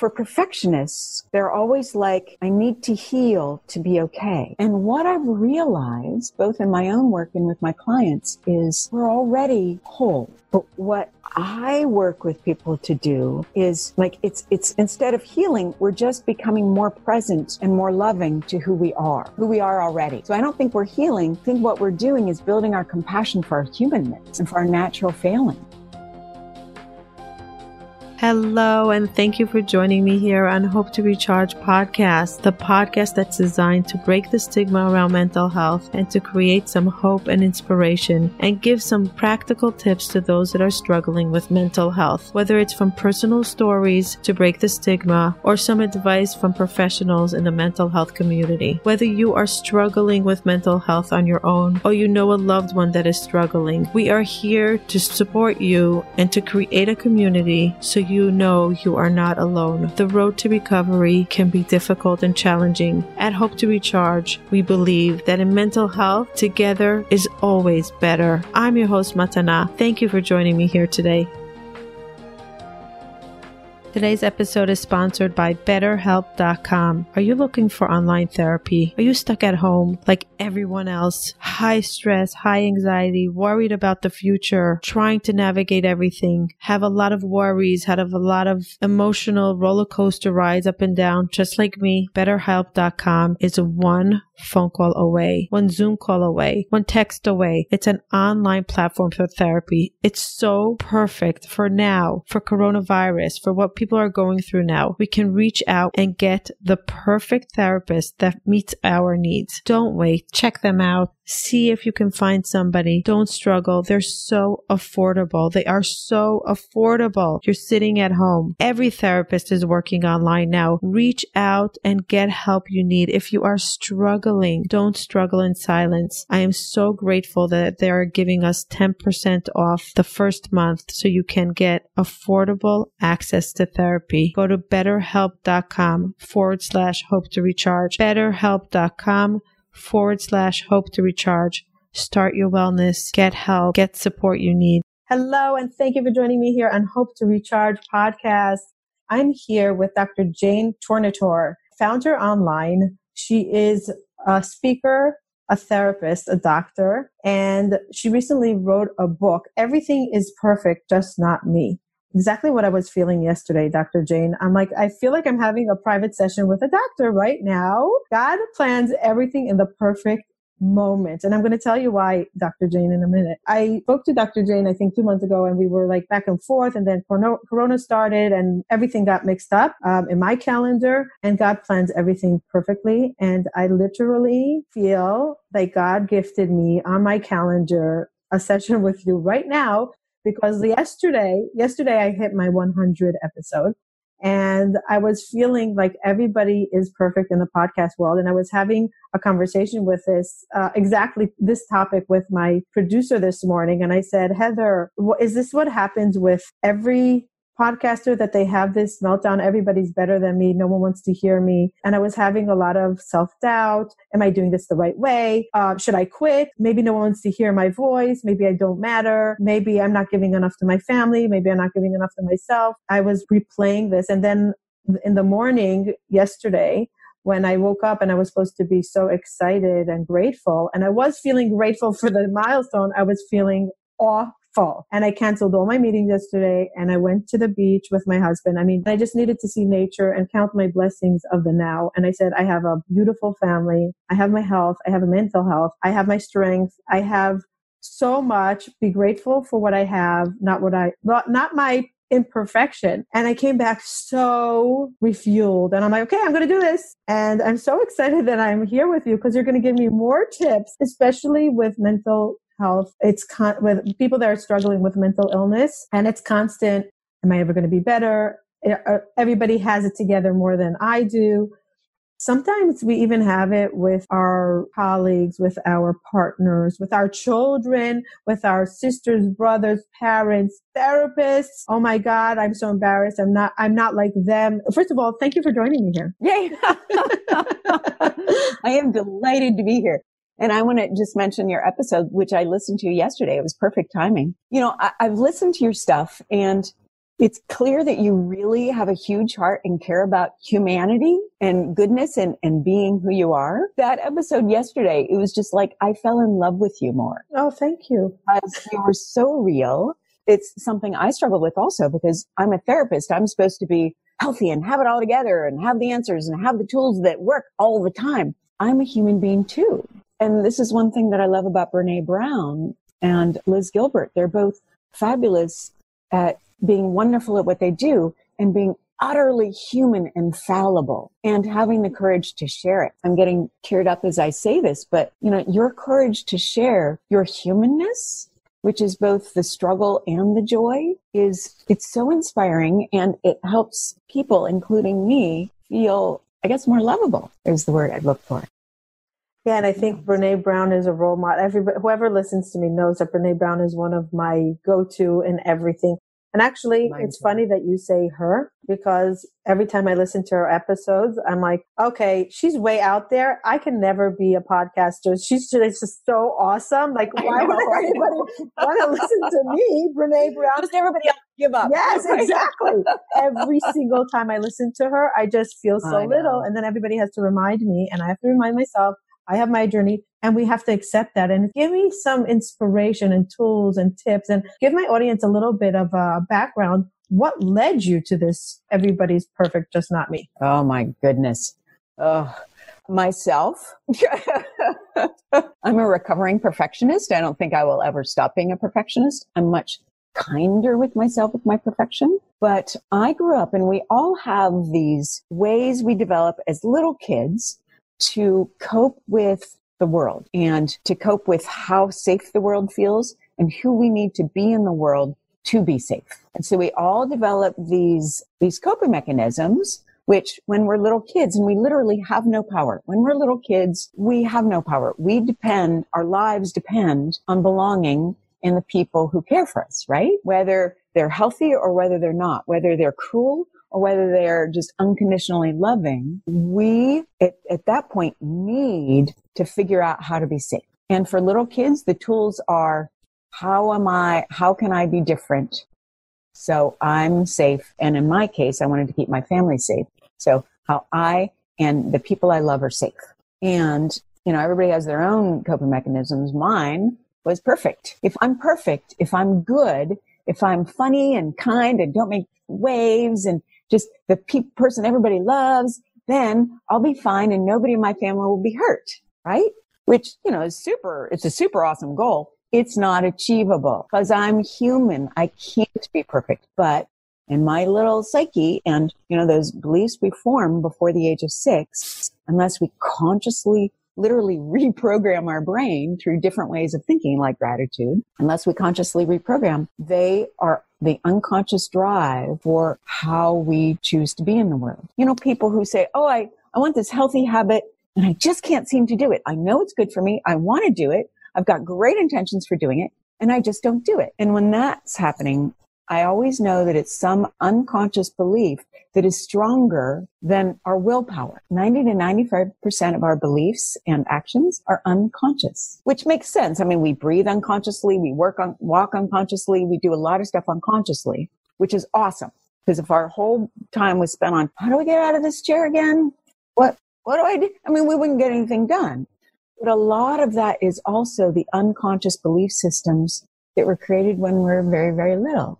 for perfectionists, they're always like, I need to heal to be okay. And what I've realized, both in my own work and with my clients, is we're already whole. But what I work with people to do is like it's it's instead of healing, we're just becoming more present and more loving to who we are, who we are already. So I don't think we're healing. I think what we're doing is building our compassion for our humanness and for our natural failing. Hello, and thank you for joining me here on Hope to Recharge podcast, the podcast that's designed to break the stigma around mental health and to create some hope and inspiration and give some practical tips to those that are struggling with mental health, whether it's from personal stories to break the stigma or some advice from professionals in the mental health community. Whether you are struggling with mental health on your own or you know a loved one that is struggling, we are here to support you and to create a community so you know you are not alone. The road to recovery can be difficult and challenging. At Hope to Recharge, we believe that in mental health, together is always better. I'm your host, Matana. Thank you for joining me here today. Today's episode is sponsored by BetterHelp.com. Are you looking for online therapy? Are you stuck at home like everyone else? High stress, high anxiety, worried about the future, trying to navigate everything, have a lot of worries, have a lot of emotional roller coaster rides up and down, just like me. BetterHelp.com is one phone call away, one Zoom call away, one text away. It's an online platform for therapy. It's so perfect for now, for coronavirus, for what people are going through now. We can reach out and get the perfect therapist that meets our needs. Don't wait. Check them out. See if you can find somebody. Don't struggle. They're so affordable. They are so affordable. You're sitting at home. Every therapist is working online now. Reach out and get help you need. If you are struggling, don't struggle in silence. I am so grateful that they are giving us 10% off the first month so you can get affordable access to therapy. Go to betterhelp.com forward slash hope to recharge. Betterhelp.com forward slash hope to recharge. Start your wellness, get help, get support you need. Hello, and thank you for joining me here on Hope to Recharge podcast. I'm here with Dr. Jane Tornatore, founder online. She is a speaker, a therapist, a doctor, and she recently wrote a book, Everything is Perfect, Just Not Me. Exactly what I was feeling yesterday, Dr. Jane. I'm like, I feel like I'm having a private session with a doctor right now. God plans everything in the perfect moment. And I'm going to tell you why, Dr. Jane, in a minute. I spoke to Dr. Jane, I think two months ago, and we were like back and forth. And then Corona started and everything got mixed up um, in my calendar. And God plans everything perfectly. And I literally feel like God gifted me on my calendar a session with you right now because yesterday, yesterday I hit my 100 episode and I was feeling like everybody is perfect in the podcast world. And I was having a conversation with this, uh, exactly this topic with my producer this morning. And I said, Heather, is this what happens with every podcaster that they have this meltdown. Everybody's better than me. No one wants to hear me. And I was having a lot of self doubt. Am I doing this the right way? Uh, should I quit? Maybe no one wants to hear my voice. Maybe I don't matter. Maybe I'm not giving enough to my family. Maybe I'm not giving enough to myself. I was replaying this. And then in the morning yesterday, when I woke up and I was supposed to be so excited and grateful, and I was feeling grateful for the milestone, I was feeling awe fall. And I canceled all my meetings yesterday and I went to the beach with my husband. I mean, I just needed to see nature and count my blessings of the now. And I said, I have a beautiful family. I have my health. I have a mental health. I have my strength. I have so much. Be grateful for what I have, not what I, not, not my imperfection. And I came back so refueled. And I'm like, okay, I'm going to do this. And I'm so excited that I'm here with you because you're going to give me more tips, especially with mental health. It's con- with people that are struggling with mental illness and it's constant. Am I ever going to be better? Uh, everybody has it together more than I do. Sometimes we even have it with our colleagues, with our partners, with our children, with our sisters, brothers, parents, therapists. Oh my God, I'm so embarrassed. I'm not, I'm not like them. First of all, thank you for joining me here. Yay. I am delighted to be here. And I want to just mention your episode, which I listened to yesterday. It was perfect timing. You know, I, have listened to your stuff and it's clear that you really have a huge heart and care about humanity and goodness and, and being who you are. That episode yesterday, it was just like I fell in love with you more. Oh, thank you. Because you were so real. It's something I struggle with also because I'm a therapist. I'm supposed to be healthy and have it all together and have the answers and have the tools that work all the time. I'm a human being too. And this is one thing that I love about Brene Brown and Liz Gilbert. They're both fabulous at being wonderful at what they do and being utterly human and fallible and having the courage to share it. I'm getting teared up as I say this, but you know, your courage to share your humanness, which is both the struggle and the joy is it's so inspiring and it helps people, including me, feel, I guess, more lovable is the word I'd look for. Yeah, and I think mm-hmm. Brene Brown is a role model. Everybody, whoever listens to me knows that Brene Brown is one of my go-to in everything. And actually, it's funny that you say her because every time I listen to her episodes, I'm like, okay, she's way out there. I can never be a podcaster. She's just, just so awesome. Like, why would anybody want to listen to me, Brene Brown? Just everybody else give up. Yes, exactly. every single time I listen to her, I just feel so little. And then everybody has to remind me, and I have to remind myself, I have my journey and we have to accept that and give me some inspiration and tools and tips and give my audience a little bit of a background. What led you to this? Everybody's perfect, just not me. Oh my goodness. Oh, myself. I'm a recovering perfectionist. I don't think I will ever stop being a perfectionist. I'm much kinder with myself with my perfection. But I grew up and we all have these ways we develop as little kids to cope with the world and to cope with how safe the world feels and who we need to be in the world to be safe. And so we all develop these, these coping mechanisms, which when we're little kids and we literally have no power. When we're little kids, we have no power. We depend, our lives depend on belonging in the people who care for us, right? Whether they're healthy or whether they're not, whether they're cruel or whether they're just unconditionally loving, we at, at that point need to figure out how to be safe. And for little kids, the tools are how am I, how can I be different? So I'm safe. And in my case, I wanted to keep my family safe. So how I and the people I love are safe. And, you know, everybody has their own coping mechanisms. Mine was perfect. If I'm perfect, if I'm good, if I'm funny and kind and don't make waves and just the pe- person everybody loves, then I'll be fine and nobody in my family will be hurt, right? Which, you know, is super, it's a super awesome goal. It's not achievable because I'm human. I can't be perfect, but in my little psyche and, you know, those beliefs we form before the age of six, unless we consciously literally reprogram our brain through different ways of thinking, like gratitude, unless we consciously reprogram, they are the unconscious drive for how we choose to be in the world. You know, people who say, Oh, I, I want this healthy habit and I just can't seem to do it. I know it's good for me. I want to do it. I've got great intentions for doing it and I just don't do it. And when that's happening, I always know that it's some unconscious belief that is stronger than our willpower. 90 to 95% of our beliefs and actions are unconscious, which makes sense. I mean, we breathe unconsciously, we work on, walk unconsciously, we do a lot of stuff unconsciously, which is awesome. Because if our whole time was spent on how do we get out of this chair again? What, what do I do? I mean, we wouldn't get anything done. But a lot of that is also the unconscious belief systems that were created when we are very, very little.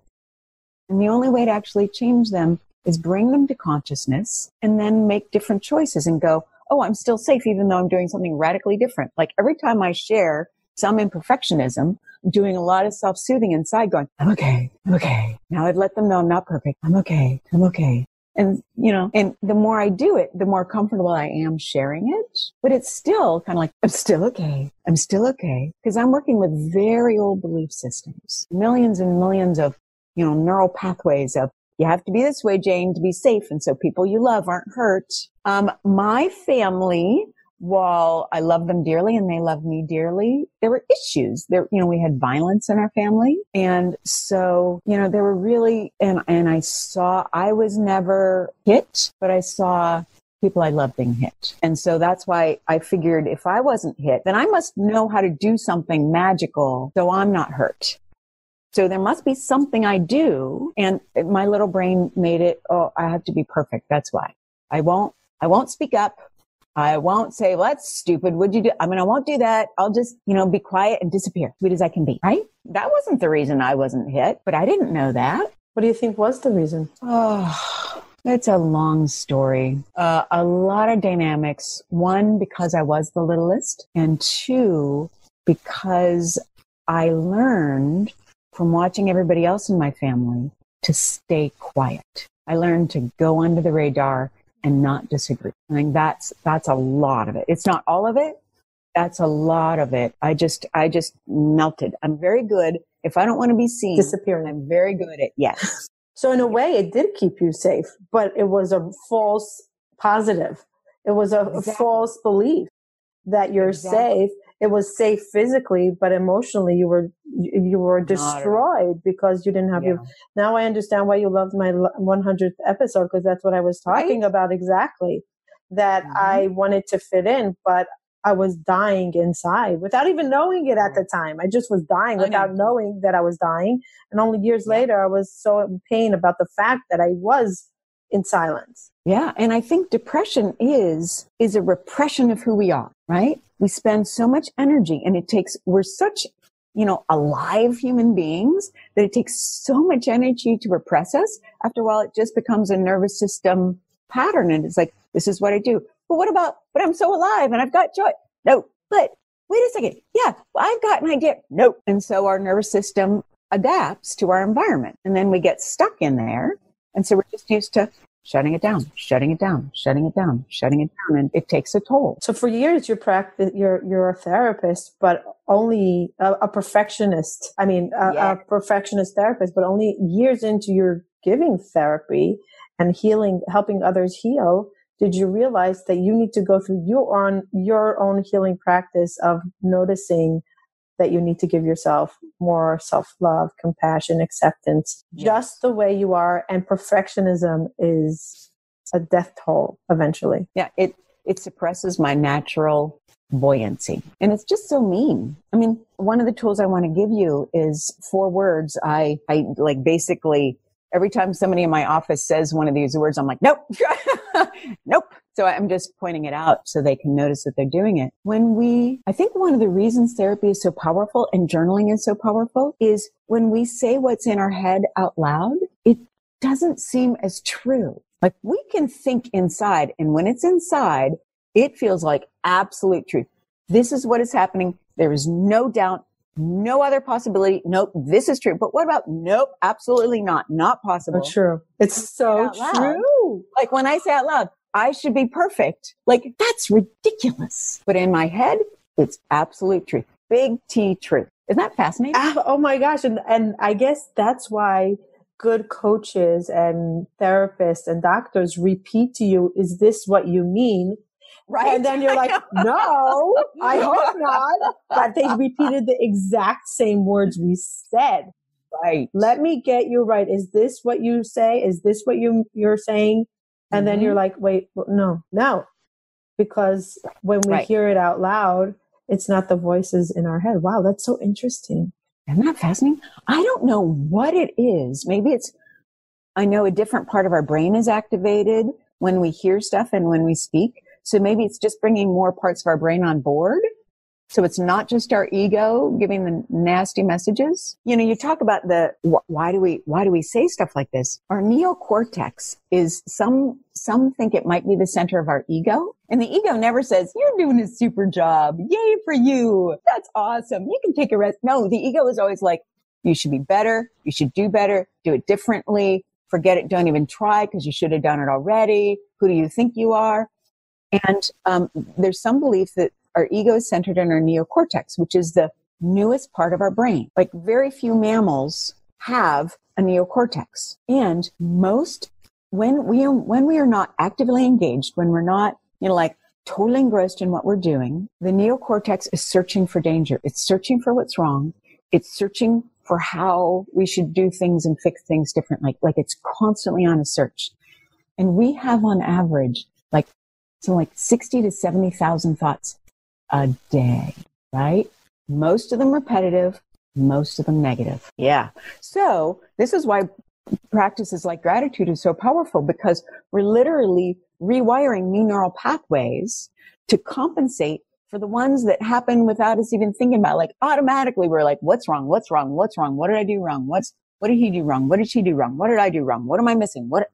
And the only way to actually change them is bring them to consciousness and then make different choices and go, oh, I'm still safe even though I'm doing something radically different. Like every time I share some imperfectionism, I'm doing a lot of self-soothing inside going, I'm okay. I'm okay. Now I've let them know I'm not perfect. I'm okay. I'm okay. And, you know, and the more I do it, the more comfortable I am sharing it. But it's still kind of like, I'm still okay. I'm still okay. Because I'm working with very old belief systems, millions and millions of you know, neural pathways of you have to be this way, Jane, to be safe. And so people you love aren't hurt. Um, my family, while I love them dearly and they love me dearly, there were issues. There, you know, we had violence in our family. And so, you know, there were really, and, and I saw, I was never hit, but I saw people I love being hit. And so that's why I figured if I wasn't hit, then I must know how to do something magical so I'm not hurt. So there must be something I do. And my little brain made it, oh, I have to be perfect. That's why I won't, I won't speak up. I won't say, well, that's stupid. Would you do? I mean, I won't do that. I'll just, you know, be quiet and disappear, sweet as I can be. Right. That wasn't the reason I wasn't hit, but I didn't know that. What do you think was the reason? Oh, it's a long story. Uh, a lot of dynamics. One, because I was the littlest, and two, because I learned from watching everybody else in my family to stay quiet. I learned to go under the radar and not disagree. I think that's that's a lot of it. It's not all of it. That's a lot of it. I just I just melted. I'm very good. If I don't want to be seen, disappearing. I'm very good at yes. so in a way, it did keep you safe, but it was a false positive. It was a, exactly. a false belief that you're exactly. safe it was safe physically, but emotionally you were you were destroyed because you didn't have yeah. your. Now I understand why you loved my 100th episode because that's what I was talking right? about exactly. That mm-hmm. I wanted to fit in, but I was dying inside without even knowing it at the time. I just was dying without knowing that I was dying. And only years later, I was so in pain about the fact that I was in silence. Yeah. And I think depression is, is a repression of who we are, right? We spend so much energy and it takes, we're such, you know, alive human beings that it takes so much energy to repress us. After a while, it just becomes a nervous system pattern. And it's like, this is what I do. But what about, but I'm so alive and I've got joy. No, but wait a second. Yeah, well, I've got an idea. No. And so our nervous system adapts to our environment and then we get stuck in there. And so we're just used to shutting it down, shutting it down, shutting it down, shutting it down, and it takes a toll. So for years, you're practice, you're you're a therapist, but only a, a perfectionist. I mean, a, yeah. a perfectionist therapist, but only years into your giving therapy and healing, helping others heal. Did you realize that you need to go through your own your own healing practice of noticing that you need to give yourself more self love, compassion, acceptance, yes. just the way you are. And perfectionism is a death toll eventually. Yeah, it, it suppresses my natural buoyancy. And it's just so mean. I mean, one of the tools I want to give you is four words. I, I like basically every time somebody in my office says one of these words, I'm like, nope, nope. So I'm just pointing it out so they can notice that they're doing it. When we, I think one of the reasons therapy is so powerful and journaling is so powerful is when we say what's in our head out loud, it doesn't seem as true. Like we can think inside and when it's inside, it feels like absolute truth. This is what is happening. There is no doubt, no other possibility. Nope, this is true. But what about nope, absolutely not, not possible. true. It's so true. Like when I say out loud, I should be perfect. Like that's ridiculous. But in my head, it's absolute truth. Big T truth. Isn't that fascinating? Ah, oh my gosh. And, and I guess that's why good coaches and therapists and doctors repeat to you, is this what you mean? Right. And then you're like, no, I hope not. But they repeated the exact same words we said. Right. Let me get you right. Is this what you say? Is this what you, you're saying? And mm-hmm. then you're mm-hmm. like, wait, no, no. Because when we right. hear it out loud, it's not the voices in our head. Wow, that's so interesting. Isn't that fascinating? I don't know what it is. Maybe it's, I know a different part of our brain is activated when we hear stuff and when we speak. So maybe it's just bringing more parts of our brain on board. So it's not just our ego giving the nasty messages. You know, you talk about the why do we why do we say stuff like this? Our neocortex is some some think it might be the center of our ego, and the ego never says you're doing a super job. Yay for you. That's awesome. You can take a rest. No, the ego is always like you should be better. You should do better. Do it differently. Forget it. Don't even try because you should have done it already. Who do you think you are? And um, there's some belief that our ego is centered in our neocortex, which is the newest part of our brain. Like very few mammals have a neocortex. And most, when we, when we are not actively engaged, when we're not, you know, like totally engrossed in what we're doing, the neocortex is searching for danger. It's searching for what's wrong. It's searching for how we should do things and fix things differently. Like it's constantly on a search. And we have on average like, so like 60 to 70,000 thoughts a day, right? Most of them repetitive, most of them negative. Yeah. So this is why practices like gratitude is so powerful because we're literally rewiring new neural pathways to compensate for the ones that happen without us even thinking about like automatically we're like what's wrong? What's wrong? What's wrong? What did i do wrong? What's what did he do wrong? What did she do wrong? What did i do wrong? What am i missing? What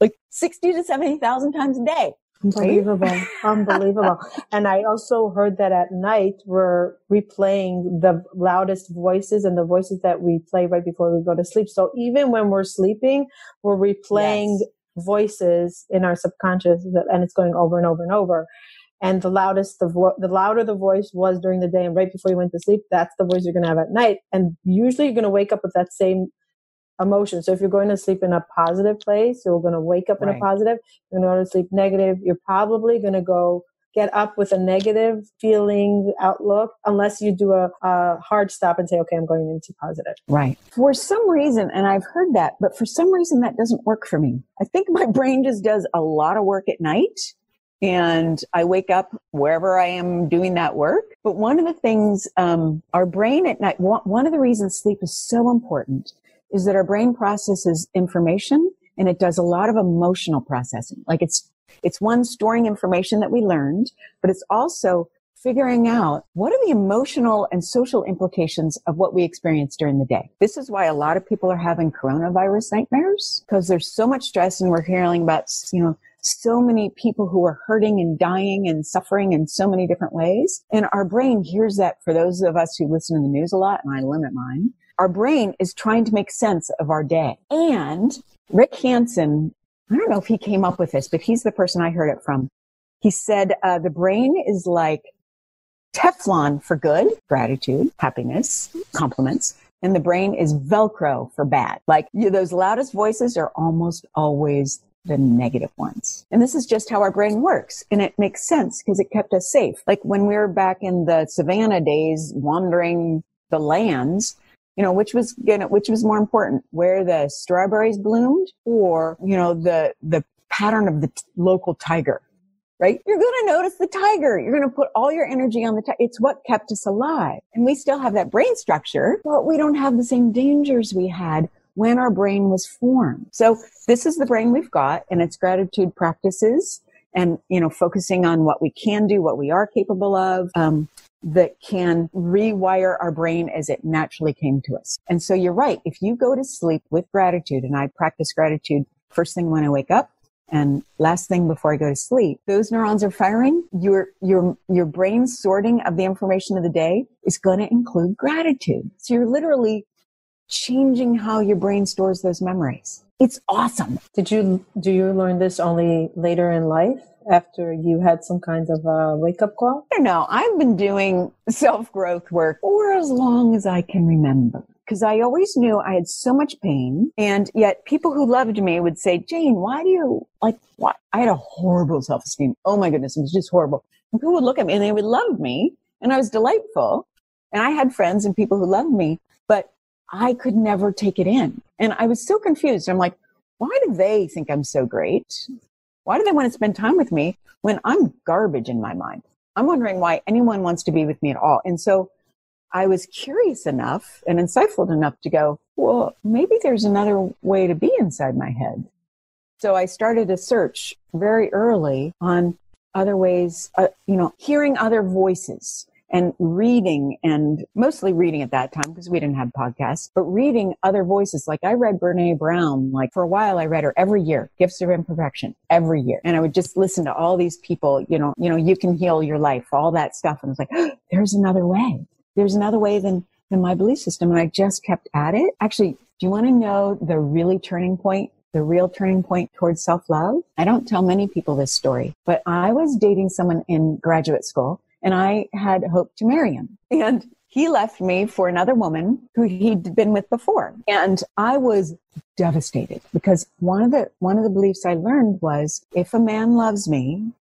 like 60 to 70,000 times a day Unbelievable. Unbelievable. And I also heard that at night we're replaying the loudest voices and the voices that we play right before we go to sleep. So even when we're sleeping, we're replaying yes. voices in our subconscious and it's going over and over and over. And the loudest, the, vo- the louder the voice was during the day and right before you went to sleep, that's the voice you're going to have at night. And usually you're going to wake up with that same emotion. So if you're going to sleep in a positive place, you're going to wake up right. in a positive. You're going to go to sleep negative. You're probably going to go get up with a negative feeling outlook unless you do a, a, hard stop and say, okay, I'm going into positive. Right. For some reason, and I've heard that, but for some reason that doesn't work for me. I think my brain just does a lot of work at night and I wake up wherever I am doing that work. But one of the things, um, our brain at night, one of the reasons sleep is so important is that our brain processes information and it does a lot of emotional processing. Like it's, it's one storing information that we learned, but it's also figuring out what are the emotional and social implications of what we experience during the day. This is why a lot of people are having coronavirus nightmares because there's so much stress and we're hearing about, you know, so many people who are hurting and dying and suffering in so many different ways. And our brain hears that for those of us who listen to the news a lot, and I limit mine, our brain is trying to make sense of our day. And Rick Hanson, I don't know if he came up with this, but he's the person I heard it from. He said, uh, the brain is like Teflon for good, gratitude, happiness, compliments. And the brain is Velcro for bad. Like you, those loudest voices are almost always the negative ones. And this is just how our brain works. And it makes sense because it kept us safe. Like when we were back in the savannah days, wandering the lands, you know, which was gonna, which was more important, where the strawberries bloomed or, you know, the, the pattern of the t- local tiger, right? You're going to notice the tiger. You're going to put all your energy on the tiger. It's what kept us alive. And we still have that brain structure, but we don't have the same dangers we had when our brain was formed. So this is the brain we've got and it's gratitude practices and, you know, focusing on what we can do, what we are capable of, um, that can rewire our brain as it naturally came to us. And so you're right. If you go to sleep with gratitude, and I practice gratitude first thing when I wake up and last thing before I go to sleep, those neurons are firing. Your, your, your brain's sorting of the information of the day is going to include gratitude. So you're literally changing how your brain stores those memories. It's awesome. Did you, do you learn this only later in life? After you had some kind of a wake up call? I don't know. I've been doing self growth work for as long as I can remember because I always knew I had so much pain. And yet people who loved me would say, Jane, why do you like what? I had a horrible self esteem. Oh my goodness. It was just horrible. And people would look at me and they would love me and I was delightful. And I had friends and people who loved me, but I could never take it in. And I was so confused. I'm like, why do they think I'm so great? Why do they want to spend time with me when I'm garbage in my mind? I'm wondering why anyone wants to be with me at all. And so I was curious enough and insightful enough to go, well, maybe there's another way to be inside my head. So I started a search very early on other ways, uh, you know, hearing other voices and reading and mostly reading at that time because we didn't have podcasts, but reading other voices. Like I read Brene Brown, like for a while I read her every year, Gifts of Imperfection every year. And I would just listen to all these people, you know, you know, you can heal your life, all that stuff. And I was like, oh, there's another way. There's another way than, than my belief system. And I just kept at it. Actually, do you want to know the really turning point the real turning point towards self love. I don't tell many people this story, but I was dating someone in graduate school and I had hoped to marry him. And he left me for another woman who he'd been with before. And I was devastated because one of the, one of the beliefs I learned was if a man loves me,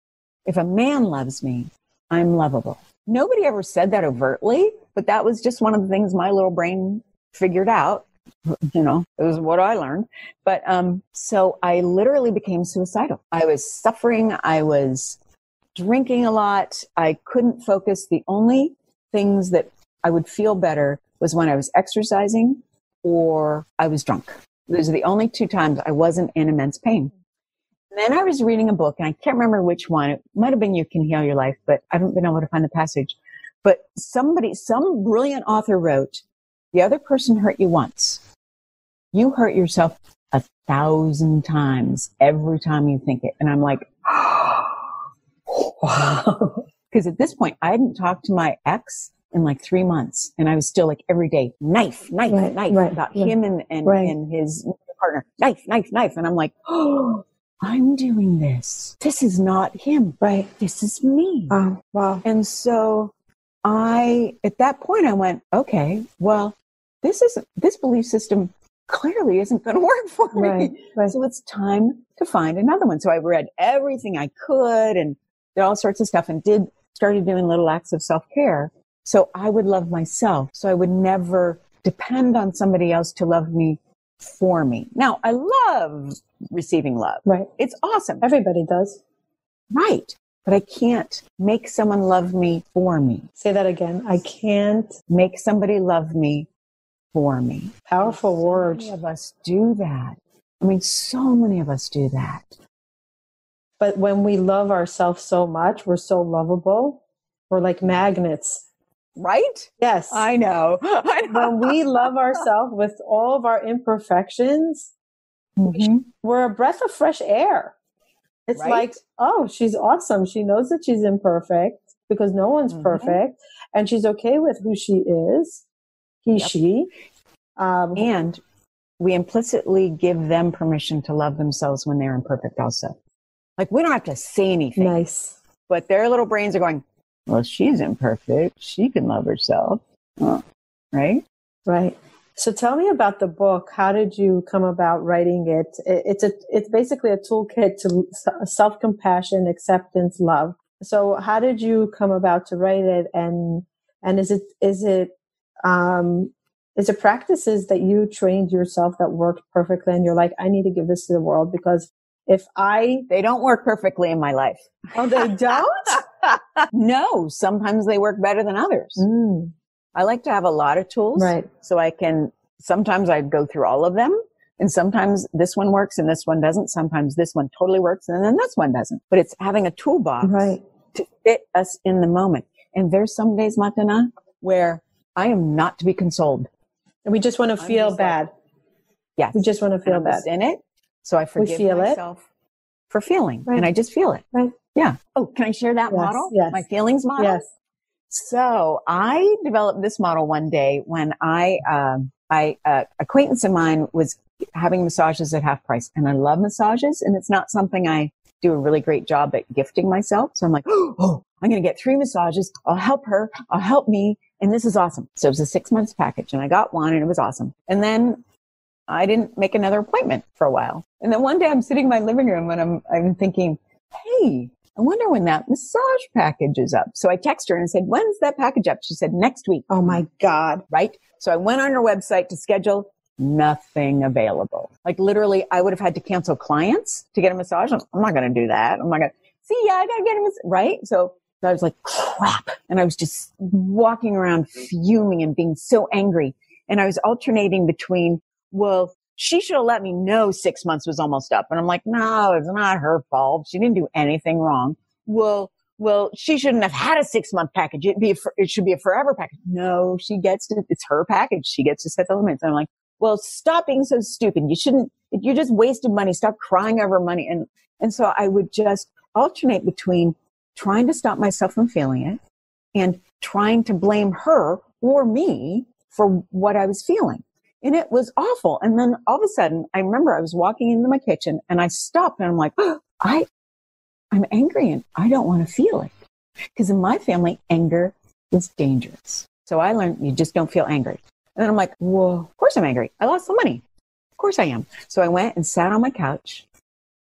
if a man loves me, I'm lovable. Nobody ever said that overtly, but that was just one of the things my little brain figured out. You know, it was what I learned. But, um, so I literally became suicidal. I was suffering. I was drinking a lot. I couldn't focus. The only things that I would feel better was when I was exercising or I was drunk. Those are the only two times I wasn't in immense pain. Then I was reading a book and I can't remember which one. It might have been You Can Heal Your Life, but I haven't been able to find the passage. But somebody, some brilliant author wrote, the other person hurt you once. You hurt yourself a thousand times every time you think it. And I'm like, oh, wow. Because at this point, I hadn't talked to my ex in like three months. And I was still like every day, knife, knife, right, knife right, about right, him and, and, and his partner, knife, knife, knife. And I'm like, oh, I'm doing this. This is not him. Right. This is me. Oh, wow. And so I, at that point, I went, okay, well, this isn't, this belief system clearly isn't going to work for me. Right, right. So it's time to find another one. So I read everything I could and did all sorts of stuff and did, started doing little acts of self care. So I would love myself. So I would never depend on somebody else to love me for me. Now I love receiving love. Right. It's awesome. Everybody does. Right. But I can't make someone love me for me. Say that again. I can't make somebody love me for me. Powerful so words. Many of us do that. I mean, so many of us do that. But when we love ourselves so much, we're so lovable. We're like magnets. Right? Yes. I know. I know. When we love ourselves with all of our imperfections, mm-hmm. we're a breath of fresh air. It's right? like, oh, she's awesome. She knows that she's imperfect because no one's mm-hmm. perfect and she's okay with who she is he, yep. she. Um, and we implicitly give them permission to love themselves when they're imperfect also. Like we don't have to say anything. Nice. But their little brains are going, well, she's imperfect. She can love herself. Oh, right? Right. So tell me about the book. How did you come about writing it? It's a, it's basically a toolkit to self compassion, acceptance, love. So how did you come about to write it? And, and is it, is it um, is it practices that you trained yourself that worked perfectly and you're like, I need to give this to the world because if I. They don't work perfectly in my life. Oh, they don't? no, sometimes they work better than others. Mm. I like to have a lot of tools. Right. So I can, sometimes I go through all of them. And sometimes this one works and this one doesn't. Sometimes this one totally works and then this one doesn't. But it's having a toolbox right. to fit us in the moment. And there's some days, Matana, where I am not to be consoled. And we just want to feel bad. Like, yes. We just want to feel bad. in it. So I forgive feel myself it. for feeling. Right. And I just feel it. Right. Yeah. Oh, can I share that yes. model? Yes. My feelings model? Yes. So I developed this model one day when I, um, I, uh, acquaintance of mine was having massages at half price and I love massages and it's not something I do a really great job at gifting myself. So I'm like, oh, I'm going to get three massages. I'll help her. I'll help me. And this is awesome. So it was a six months package and I got one and it was awesome. And then I didn't make another appointment for a while. And then one day I'm sitting in my living room and I'm, I'm thinking, Hey, I wonder when that massage package is up. So I text her and I said, when's that package up? She said, next week. Oh my God. Right. So I went on her website to schedule nothing available. Like literally I would have had to cancel clients to get a massage. I'm, not going to do that. I'm not going to see. Yeah, I got to get a massage. Right. So I was like, crap. And I was just walking around fuming and being so angry. And I was alternating between, well, she should have let me know six months was almost up. And I'm like, no, it's not her fault. She didn't do anything wrong. Well, well, she shouldn't have had a six month package. It'd be, it should be a forever package. No, she gets to, it's her package. She gets to set the limits. And I'm like, well, stop being so stupid. You shouldn't, you just wasted money. Stop crying over money. And, and so I would just alternate between trying to stop myself from feeling it and trying to blame her or me for what I was feeling. And it was awful. And then all of a sudden, I remember I was walking into my kitchen and I stopped and I'm like, oh, I, I'm angry and I don't want to feel it. Because in my family, anger is dangerous. So I learned you just don't feel angry. And then I'm like, whoa, of course I'm angry. I lost some money. Of course I am. So I went and sat on my couch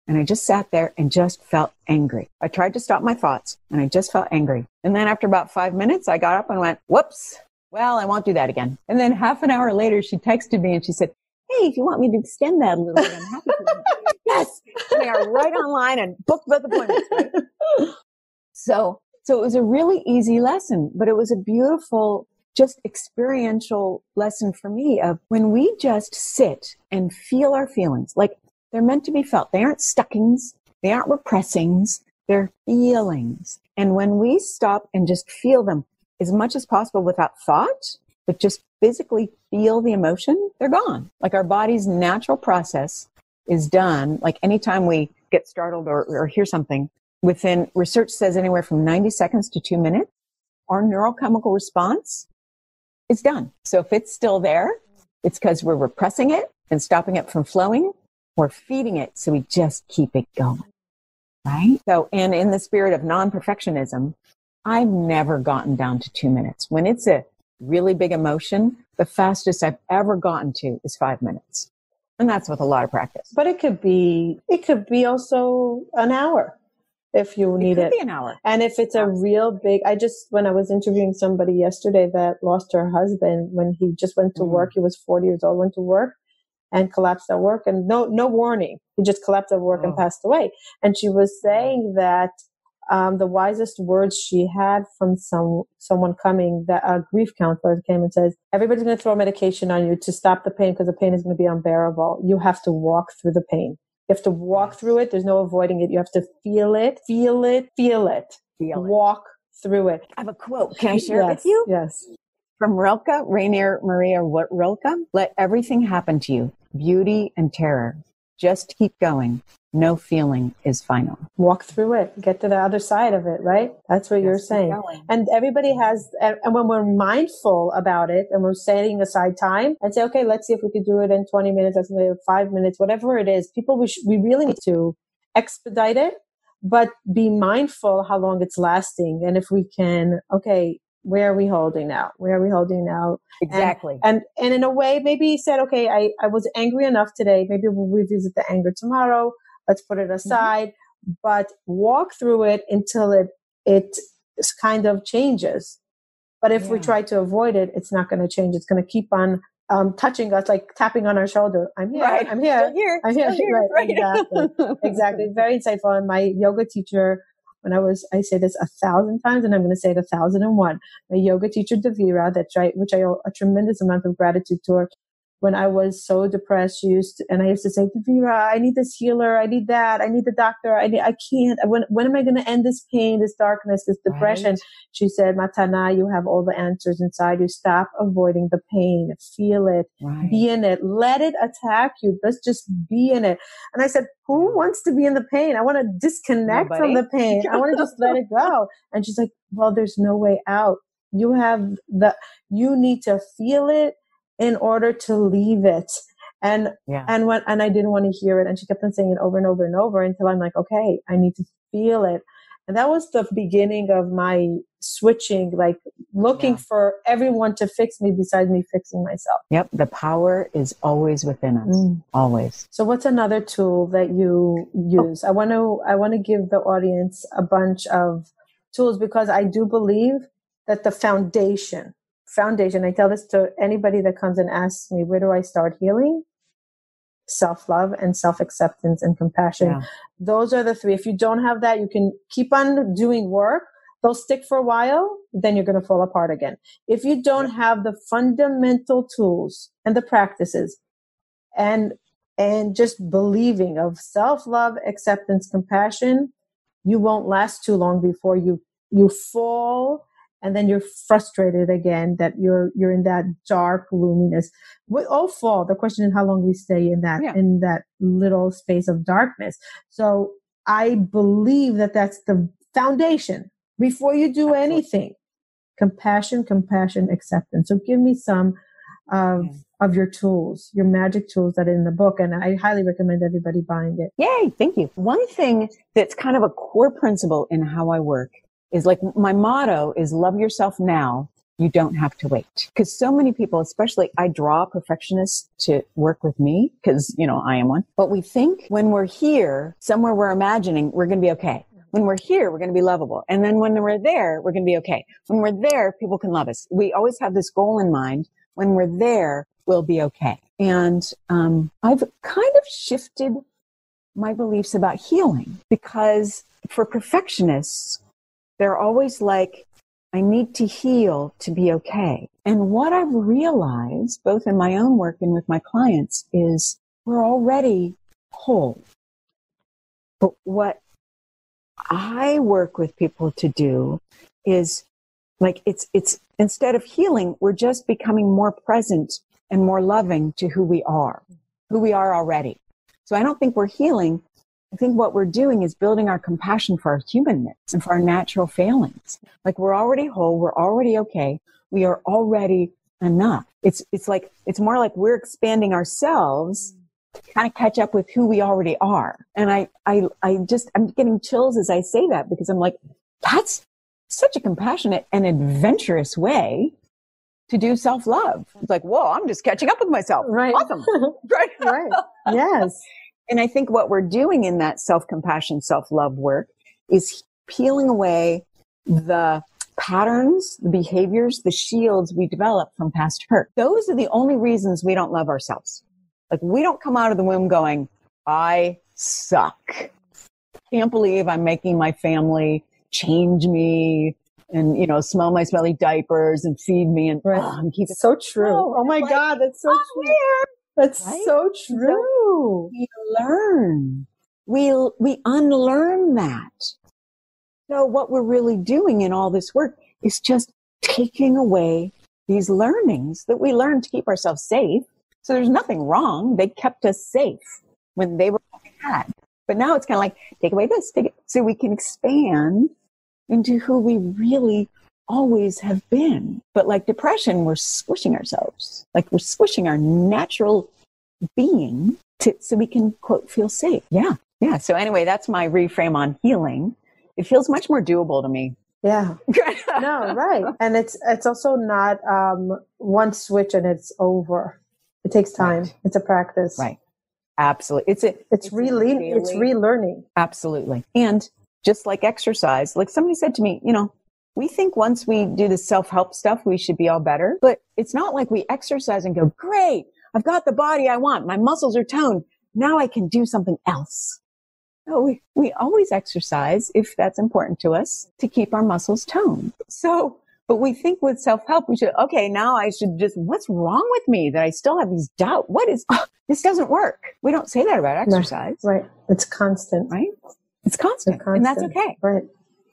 and I just sat there and just felt angry. I tried to stop my thoughts and I just felt angry. And then after about five minutes, I got up and went, whoops. Well, I won't do that again. And then half an hour later, she texted me and she said, Hey, if you want me to extend that a little bit, I'm happy to. yes. They are right online and book both appointments. Right? So, so it was a really easy lesson, but it was a beautiful just experiential lesson for me of when we just sit and feel our feelings, like they're meant to be felt. They aren't stuckings. They aren't repressings. They're feelings. And when we stop and just feel them as much as possible without thought, but just physically feel the emotion, they're gone. Like our body's natural process is done. Like anytime we get startled or, or hear something, within research says anywhere from 90 seconds to two minutes, our neurochemical response is done. So if it's still there, it's because we're repressing it and stopping it from flowing. We're feeding it. So we just keep it going. Right. So, and in the spirit of non-perfectionism, I've never gotten down to two minutes. When it's a really big emotion, the fastest I've ever gotten to is five minutes. And that's with a lot of practice. But it could be, it could be also an hour if you need it. Could it. be an hour. And if it's a real big, I just, when I was interviewing somebody yesterday that lost her husband when he just went to mm. work, he was 40 years old, went to work and collapsed at work and no, no warning. He just collapsed at work oh. and passed away. And she was saying that um, the wisest words she had from some someone coming that a grief counselor came and says everybody's going to throw medication on you to stop the pain because the pain is going to be unbearable. You have to walk through the pain. You have to walk through it. There's no avoiding it. You have to feel it feel it feel it. Feel walk it. through it. I have a quote. Can i share yes, it with you? yes. From rilke Rainer maria What rilke? Let everything happen to you beauty and terror. Just keep going no feeling is final. Walk through it, get to the other side of it, right? That's what you're saying. And everybody has, and when we're mindful about it and we're setting aside time and say, okay, let's see if we could do it in 20 minutes, let's do five minutes, whatever it is, people, we, sh- we really need to expedite it, but be mindful how long it's lasting. And if we can, okay, where are we holding now? Where are we holding now? Exactly. And, and, and in a way, maybe he said, okay, I, I was angry enough today. Maybe we'll revisit the anger tomorrow let's put it mm-hmm. aside, mm-hmm. but walk through it until it, it kind of changes. But if yeah. we try to avoid it, it's not going to change. It's going to keep on um, touching us, like tapping on our shoulder. I'm here. Right. I'm here. here. I'm here. here. Right. right. Exactly. exactly. Very insightful. And my yoga teacher, when I was, I say this a thousand times, and I'm going to say it a thousand and one. My yoga teacher, Devira, that's right, which I owe a tremendous amount of gratitude to her when I was so depressed, she used to, and I used to say, Vera, I need this healer. I need that. I need the doctor. I need, I can't. When, when am I going to end this pain, this darkness, this depression? Right. She said, Matana, you have all the answers inside you. Stop avoiding the pain. Feel it. Right. Be in it. Let it attack you. Let's just be in it. And I said, who wants to be in the pain? I want to disconnect Nobody. from the pain. I want to just let it go. And she's like, well, there's no way out. You have the, you need to feel it in order to leave it. And, yeah. and when, and I didn't want to hear it. And she kept on saying it over and over and over until I'm like, okay, I need to feel it. And that was the beginning of my switching, like looking yeah. for everyone to fix me besides me fixing myself. Yep. The power is always within us. Mm. Always. So what's another tool that you use? Oh. I want to, I want to give the audience a bunch of tools because I do believe that the foundation foundation. I tell this to anybody that comes and asks me, where do I start healing? Self love and self acceptance and compassion. Yeah. Those are the three. If you don't have that, you can keep on doing work. They'll stick for a while, then you're going to fall apart again. If you don't have the fundamental tools and the practices and, and just believing of self love, acceptance, compassion, you won't last too long before you, you fall and then you're frustrated again that you're you're in that dark gloominess. We all fall the question is how long we stay in that yeah. in that little space of darkness. So i believe that that's the foundation. Before you do Absolutely. anything compassion compassion acceptance. So give me some of of your tools your magic tools that are in the book and i highly recommend everybody buying it. Yay thank you. One thing that's kind of a core principle in how i work is like my motto is love yourself now. You don't have to wait. Because so many people, especially I draw perfectionists to work with me because, you know, I am one. But we think when we're here, somewhere we're imagining we're going to be okay. When we're here, we're going to be lovable. And then when we're there, we're going to be okay. When we're there, people can love us. We always have this goal in mind. When we're there, we'll be okay. And um, I've kind of shifted my beliefs about healing because for perfectionists, they're always like, I need to heal to be okay. And what I've realized, both in my own work and with my clients, is we're already whole. But what I work with people to do is like it's, it's instead of healing, we're just becoming more present and more loving to who we are, who we are already. So I don't think we're healing. I think what we're doing is building our compassion for our humanness and for our natural failings. Like we're already whole. We're already okay. We are already enough. It's, it's like, it's more like we're expanding ourselves to kind of catch up with who we already are. And I, I, I just, I'm getting chills as I say that because I'm like, that's such a compassionate and adventurous way to do self love. It's like, whoa, I'm just catching up with myself. Right. Awesome. right. right. Yes. And I think what we're doing in that self compassion, self love work is peeling away the patterns, the behaviors, the shields we develop from past hurt. Those are the only reasons we don't love ourselves. Like we don't come out of the womb going, I suck. Can't believe I'm making my family change me and you know smell my smelly diapers and feed me and right. oh, and keep it so true. Oh, oh my like, god, that's so oh, true. That's right? so true. So we learn. We we unlearn that. So what we're really doing in all this work is just taking away these learnings that we learned to keep ourselves safe. So there's nothing wrong. They kept us safe when they were bad. But now it's kind of like, take away this, take it. So we can expand into who we really always have been. But like depression, we're squishing ourselves. Like we're squishing our natural being to, so we can quote, feel safe. Yeah. Yeah. So anyway, that's my reframe on healing. It feels much more doable to me. Yeah. no, right. And it's, it's also not, um, one switch and it's over. It takes time. Right. It's a practice. Right. Absolutely. It's a, it's, it's relearning. It's relearning. Absolutely. And just like exercise, like somebody said to me, you know, we think once we do the self-help stuff, we should be all better, but it's not like we exercise and go, great. I've got the body I want. My muscles are toned. Now I can do something else. No, we, we always exercise if that's important to us to keep our muscles toned. So, but we think with self-help, we should, okay, now I should just, what's wrong with me that I still have these doubt? What is, oh, this doesn't work. We don't say that about exercise. No, right. It's constant. Right. It's constant, it's constant. And that's okay. Right.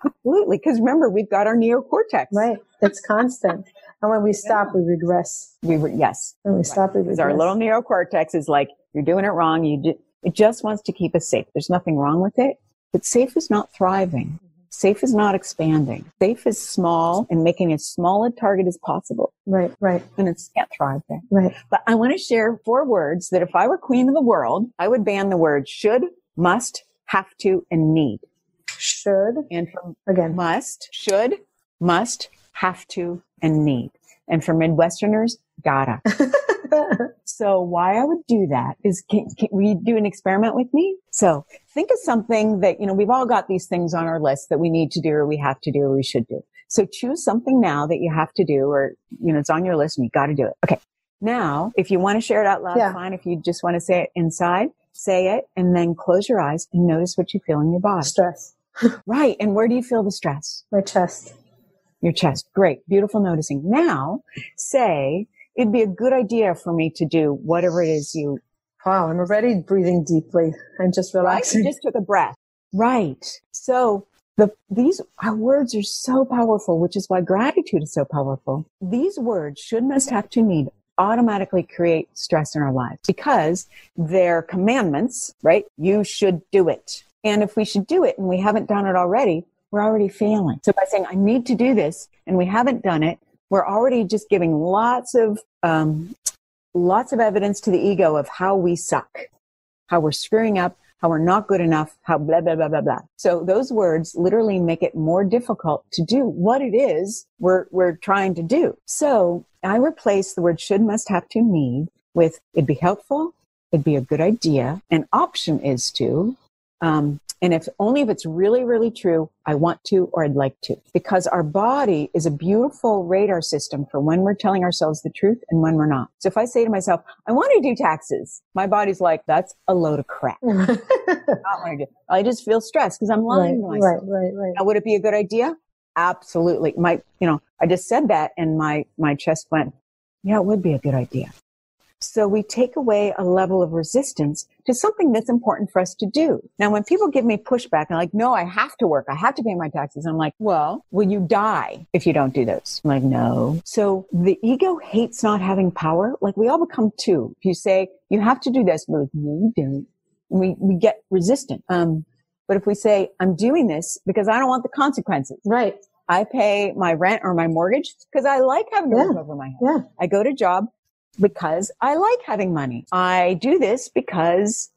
Absolutely. Because remember, we've got our neocortex. Right. It's constant. and when we stop, we regress. We re- yes. When we right. stop, we regress. Our little neocortex is like, you're doing it wrong. You do, it just wants to keep us safe. There's nothing wrong with it. But safe is not thriving. Safe is not expanding. Safe is small and making as small a target as possible. Right, right. And it can't thrive there. Right. But I want to share four words that if I were queen of the world, I would ban the word should, must, have to, and need. Should. And from again, must, should, must, have to, and need. And for Midwesterners, gotta. so why I would do that is, can, can we do an experiment with me? So think of something that, you know, we've all got these things on our list that we need to do or we have to do or we should do. So choose something now that you have to do or, you know, it's on your list and you got to do it. Okay. Now, if you want to share it out loud, yeah. fine. If you just want to say it inside, say it and then close your eyes and notice what you feel in your body. Stress. Right. And where do you feel the stress? My chest. Your chest. Great. Beautiful noticing. Now say it'd be a good idea for me to do whatever it is you. Wow. I'm already breathing deeply and just relaxing. Right? Just took a breath. Right. So the, these, our words are so powerful, which is why gratitude is so powerful. These words should, must, have to, need automatically create stress in our lives because they're commandments, right? You should do it. And if we should do it and we haven't done it already, we're already failing. So by saying, I need to do this and we haven't done it, we're already just giving lots of, um, lots of evidence to the ego of how we suck, how we're screwing up, how we're not good enough, how blah, blah, blah, blah, blah. So those words literally make it more difficult to do what it is we're, we're trying to do. So I replace the word should, must, have to, need with it'd be helpful, it'd be a good idea. An option is to, um, and if only if it's really, really true, I want to or I'd like to. Because our body is a beautiful radar system for when we're telling ourselves the truth and when we're not. So if I say to myself, I want to do taxes, my body's like, that's a load of crap. I I just feel stressed because I'm lying right, to myself. Right, right, right. Now, would it be a good idea? absolutely. My, you know, I just said that and my, my chest went, yeah, it would be a good idea. So we take away a level of resistance to something that's important for us to do. Now, when people give me pushback and like, no, I have to work. I have to pay my taxes. I'm like, well, will you die if you don't do those? I'm like, no. So the ego hates not having power. Like we all become two. If you say you have to do this, we're like, no, you don't. We, we get resistant. Um, but if we say, I'm doing this because I don't want the consequences. Right. I pay my rent or my mortgage because I like having a Yeah. roof over my head. Yeah. I go to job because I like having money. I do this because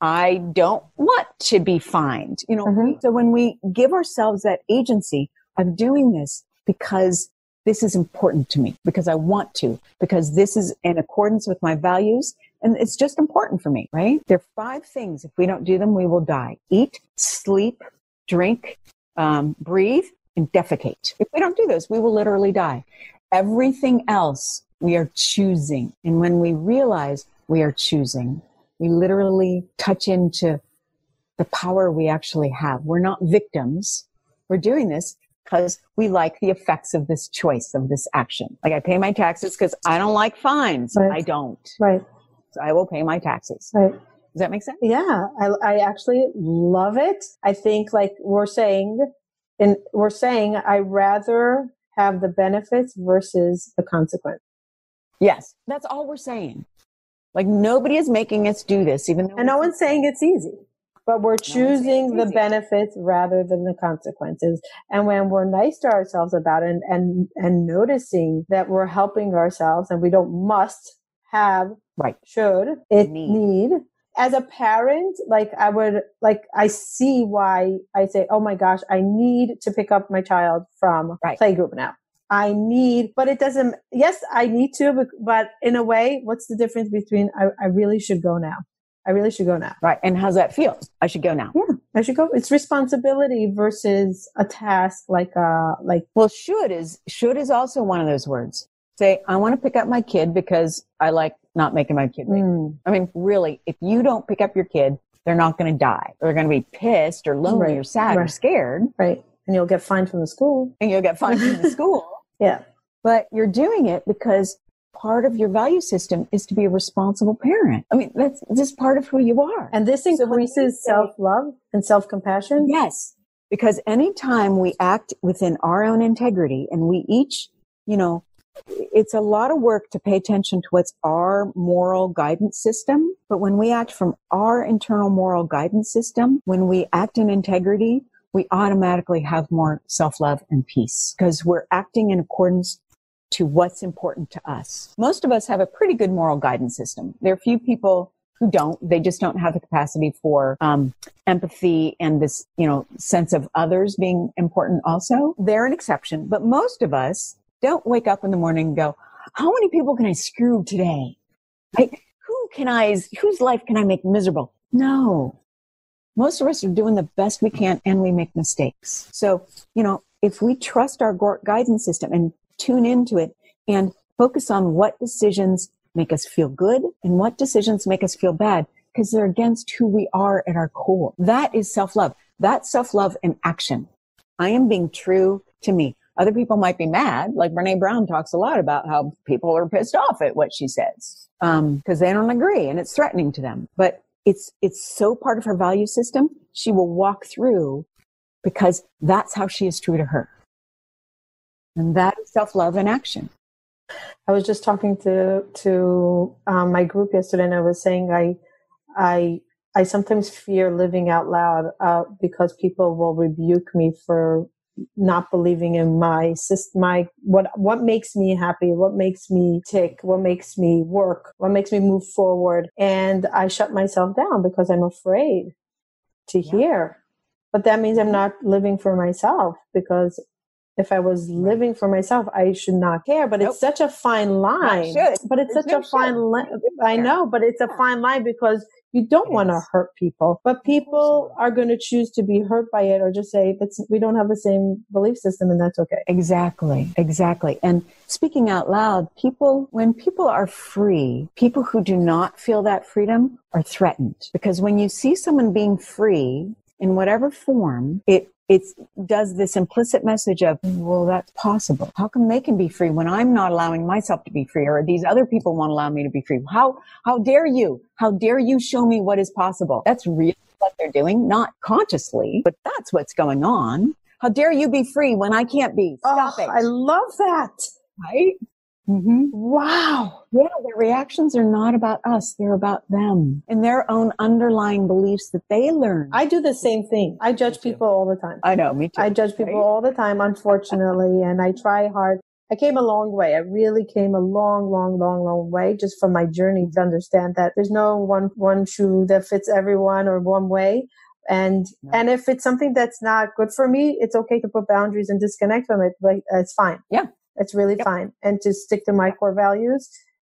I don't want to be fined. You know, Mhm. so when we give ourselves that agency of doing this because this is important to me, because I want to, because this is in accordance with my values, and it's just important for me, right? There are five things. If we don't do them, we will die. Eat, sleep, drink, um, breathe, and defecate. If we don't do those, we will literally die. Everything else we are choosing. And when we realize we are choosing, we literally touch into the power we actually have. We're not victims. We're doing this because we like the effects of this choice, of this action. Like I pay my taxes because I don't like fines. Right. I don't. Right. So I will pay my taxes. Right. Does that make sense? Yeah, I, I actually love it. I think like we're saying, and we're saying I rather have the benefits versus the consequence. Yes. That's all we're saying. Like nobody is making us do this, even though And no one's saying it's easy, but we're saying choosing the benefits rather than the consequences. And when we're nice to ourselves about it and, and, and noticing that we're helping ourselves and we don't must have, Right. should, it Need. need. As a parent, like I would, like I see why I say, oh my gosh, I need to pick up my child from Right. playgroup now. I need, but it doesn't, yes, I need to, but- but in a way, what's the difference between I, I really should go now? I really should go now. Right. And how's that feel? I should go now. Yeah. I should go. It's responsibility versus a task like, uh, like, Well, should is, should is also one of those words. Say, I want to pick up my kid because I like not making my kid wait. mm, I mean, really, if you don't pick up your kid, they're not going to die. They're going to be pissed or lonely Right, or sad or scared right. And you'll get fined from the school. and you'll get fined from the school. Yeah. But you're doing it because part of your value system is to be a responsible parent. I mean, that's just part of who you are. And this So increases say- self love and self compassion. Yes. Because anytime we act within our own integrity and we each, you know, it's a lot of work to pay attention to what's our moral guidance system. But when we act from our internal moral guidance system, when we act in integrity, we automatically have more self love and peace because we're acting in accordance to what's important to us. Most of us have a pretty good moral guidance system. There are few people who don't. They just don't have the capacity for um, empathy and this, you know, sense of others being important also. They're an exception, but most of us don't wake up in the morning and go, how many people can I screw today? Who can I, whose life can I make miserable? No. Most of us are doing the best we can and we make mistakes. So, you know, if we trust our gu- guidance system and tune into it and focus on what decisions make us feel good and what decisions make us feel bad, because they're against who we are at our core. That is self love. That's self love in action. I am being true to me. Other people might be mad. Like Brene Brown talks a lot about how people are pissed off at what she says um, because they don't agree and it's threatening to them. But it's it's so part of her value system. She will walk through because that's how she is true to her, and that is self love in action. I was just talking to to um, my group yesterday, and I was saying I I I sometimes fear living out loud uh, because people will rebuke me for not believing in my system, my what what makes me happy, what makes me tick, what makes me work, what makes me move forward, and I shut myself down because I'm afraid to Yeah. hear. But that means I'm not living for myself because if I was living for myself, I should not care. But Nope. it's such a fine line. But it's There's such no a fine line. I know, but it's a fine line because you don't It want to hurt people. But people are going to choose to be hurt by it or just say, we don't have the same belief system and that's okay. Exactly, exactly. And speaking out loud, people, when people are free, people who do not feel that freedom are threatened. Because when you see someone being free in whatever form, it it does this implicit message of, well, that's possible. How come they can be free when I'm not allowing myself to be free or these other people won't allow me to be free? How, how dare you? How dare you show me what is possible? That's really what they're doing, not consciously, but that's what's going on. How dare you be free when I can't be? Stop oh, it. I love that. Right? Mm-hmm. Wow. Yeah, their reactions are not about us. They're about them and their own underlying beliefs that they learn. I do the same thing. I judge people all the time. I know, me too. I judge people right? all the time, unfortunately, and I try hard. I came a long way. I really came a long, long, long, long way just from my journey to understand that there's no one, one shoe that fits everyone or one way. And, no. and if it's something that's not good for me, it's okay to put boundaries and disconnect from it, but it's fine. Yeah. It's really yep. fine. And to stick to my core values.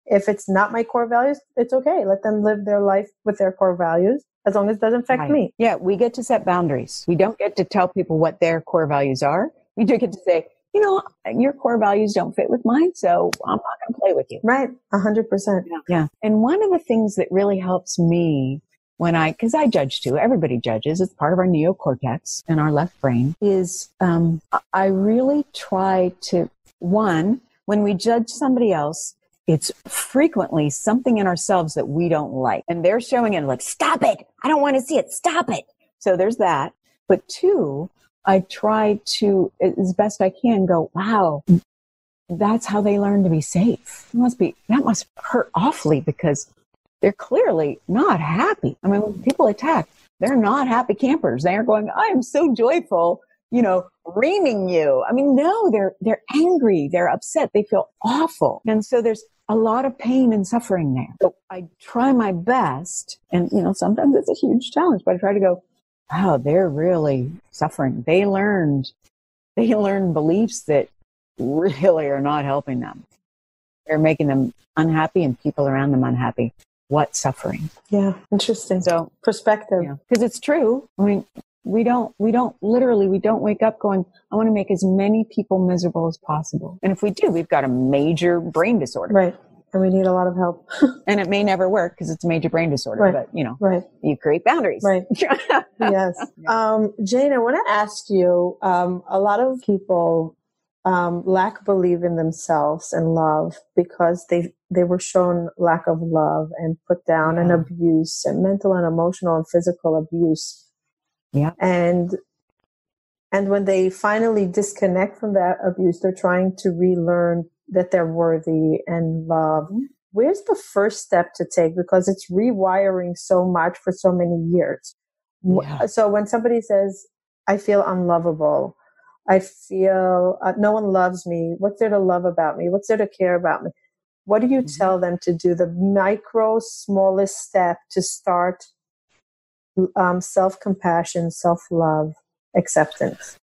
If it's not my core values, it's okay. Let them live their life with their core values as long as it doesn't affect right. me. Yeah, we get to set boundaries. We don't get to tell people what their core values are. We do get to say, you know, your core values don't fit with mine, so I'm not going to play with you. Right, a hundred percent. Yeah. And one of the things that really helps me when I, because I judge too, everybody judges. It's part of our neocortex and our left brain. Is um, I really try to one, when we judge somebody else, it's frequently something in ourselves that we don't like. And they're showing it like, stop it. I don't want to see it. Stop it. So there's that. But two, I try to, as best I can, go, wow, that's how they learn to be safe. It must be, that must hurt awfully because they're clearly not happy. I mean, when people attack, they're not happy campers. They are going, I am so joyful you know, reaming you. I mean, no, they're, they're angry. They're upset. They feel awful. And so there's a lot of pain and suffering there. So I try my best. And, you know, sometimes it's a huge challenge, but I try to go, wow, they're really suffering. They learned, they learned beliefs that really are not helping them. They're making them unhappy and people around them unhappy. What suffering? Yeah, interesting. So perspective. Because yeah. it's true. I mean, we don't we don't literally we don't wake up going i want to make as many people miserable as possible. And if we do we've got a major brain disorder. Right. And we need a lot of help. And it may never work because it's a major brain disorder right. but you know right. you create boundaries. Right. Yes. Um, jane i want to ask you um, a lot of people um, lack belief in themselves and love because they they were shown lack of love and put down yeah. and abuse and mental and emotional and physical abuse yeah. And and when they finally disconnect from that abuse, they're trying to relearn that they're worthy and loved. Mm-hmm. Where's the first step to take? Because it's rewiring so much for so many years. Yeah. So when somebody says, I feel unlovable, I feel uh, no one loves me. What's there to love about me? What's there to care about me? What do you mm-hmm. tell them to do? The micro, smallest step to start um, self compassion, self love, acceptance?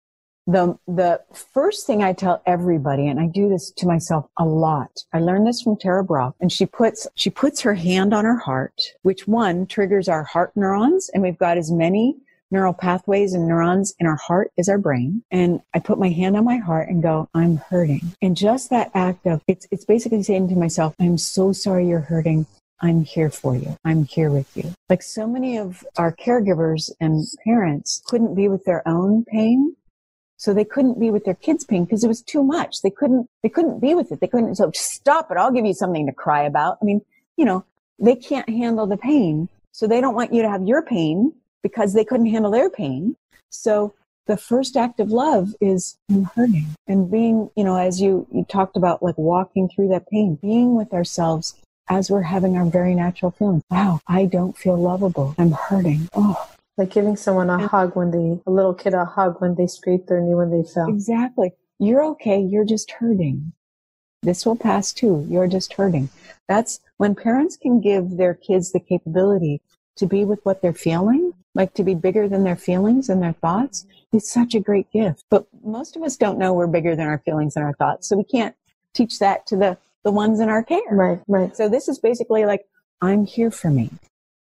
The, the first thing I tell everybody, and I do this to myself a lot. I learned this from Tara Brach, and she puts, she puts her hand on her heart, which one triggers our heart neurons, and we've got as many neural pathways and neurons in our heart as our brain. And I put my hand on my heart and go, I'm hurting. And just that act of, it's, it's basically saying to myself, I'm so sorry you're hurting. I'm here for you. I'm here with you. Like so many of our caregivers and parents couldn't be with their own pain. So they couldn't be with their kids' pain because it was too much. They couldn't, they couldn't be with it. They couldn't, so stop it. I'll give you something to cry about. I mean, you know, they can't handle the pain. So they don't want you to have your pain because they couldn't handle their pain. So the first act of love is hurting and being, you know, as you, you talked about like walking through that pain, being with ourselves as we're having our very natural feelings. Wow, I don't feel lovable. I'm hurting. Oh. Like giving someone a hug when they, a little kid a hug when they scraped their knee when they fell. Exactly. You're okay. You're just hurting. This will pass too. You're just hurting. That's when parents can give their kids the capability to be with what they're feeling, like to be bigger than their feelings and their thoughts. It's such a great gift. But most of us don't know we're bigger than our feelings and our thoughts. So we can't teach that to the the ones in our care. Right, right. So this is basically like, I'm here for me.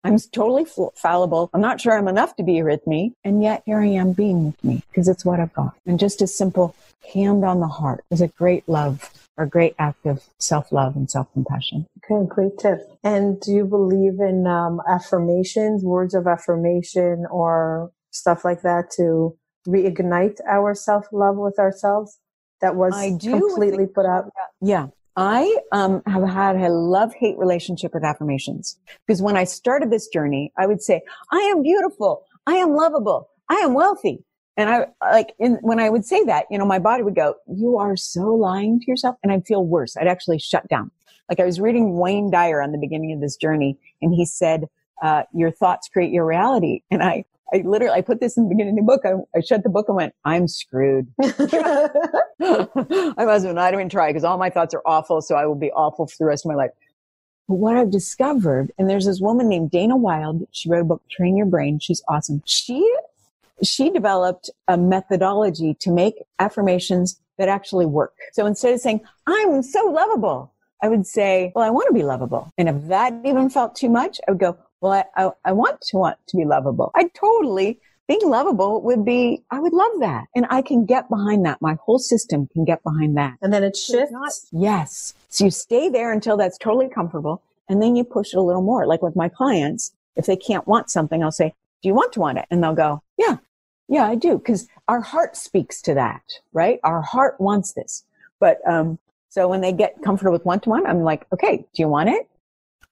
I'm totally fallible. I'm not sure I'm enough to be with me. And yet here I am being with me because it's what I've got. And just a simple hand on the heart is a great love or great act of self-love and self-compassion. Okay, great tip. And do you believe in um, affirmations, words of affirmation or stuff like that to reignite our self love with ourselves that was completely put out? Yeah. I um, have had a love hate relationship with affirmations because when I started this journey, I would say, I am beautiful. I am lovable. I am wealthy. And I like in, when I would say that, you know, my body would go, you are so lying to yourself. And I'd feel worse. I'd actually shut down. Like I was reading Wayne Dyer on the beginning of this journey and he said, uh, your thoughts create your reality. And I, I literally, I put this in the beginning of the book. I, I shut the book and went, I'm screwed. I must not even try because all my thoughts are awful. So I will be awful for the rest of my life. But what I've discovered, and there's this woman named Dana Wilde. She wrote a book, Train Your Brain. She's awesome. She, she developed a methodology to make affirmations that actually work. So instead of saying, I'm so lovable, I would say, well, I want to be lovable. And if that even felt too much, I would go, well, I, I, I want to want to be lovable. I totally being lovable would be, I would love that. And I can get behind that. My whole system can get behind that. And then it shifts. Not, yes. So you stay there until that's totally comfortable. And then you push it a little more. Like with my clients, if they can't want something, I'll say, do you want to want it? And they'll go, yeah, yeah, I do. Cause our heart speaks to that, right? Our heart wants this. But, um, so when they get comfortable with one to one, I'm like, okay, do you want it?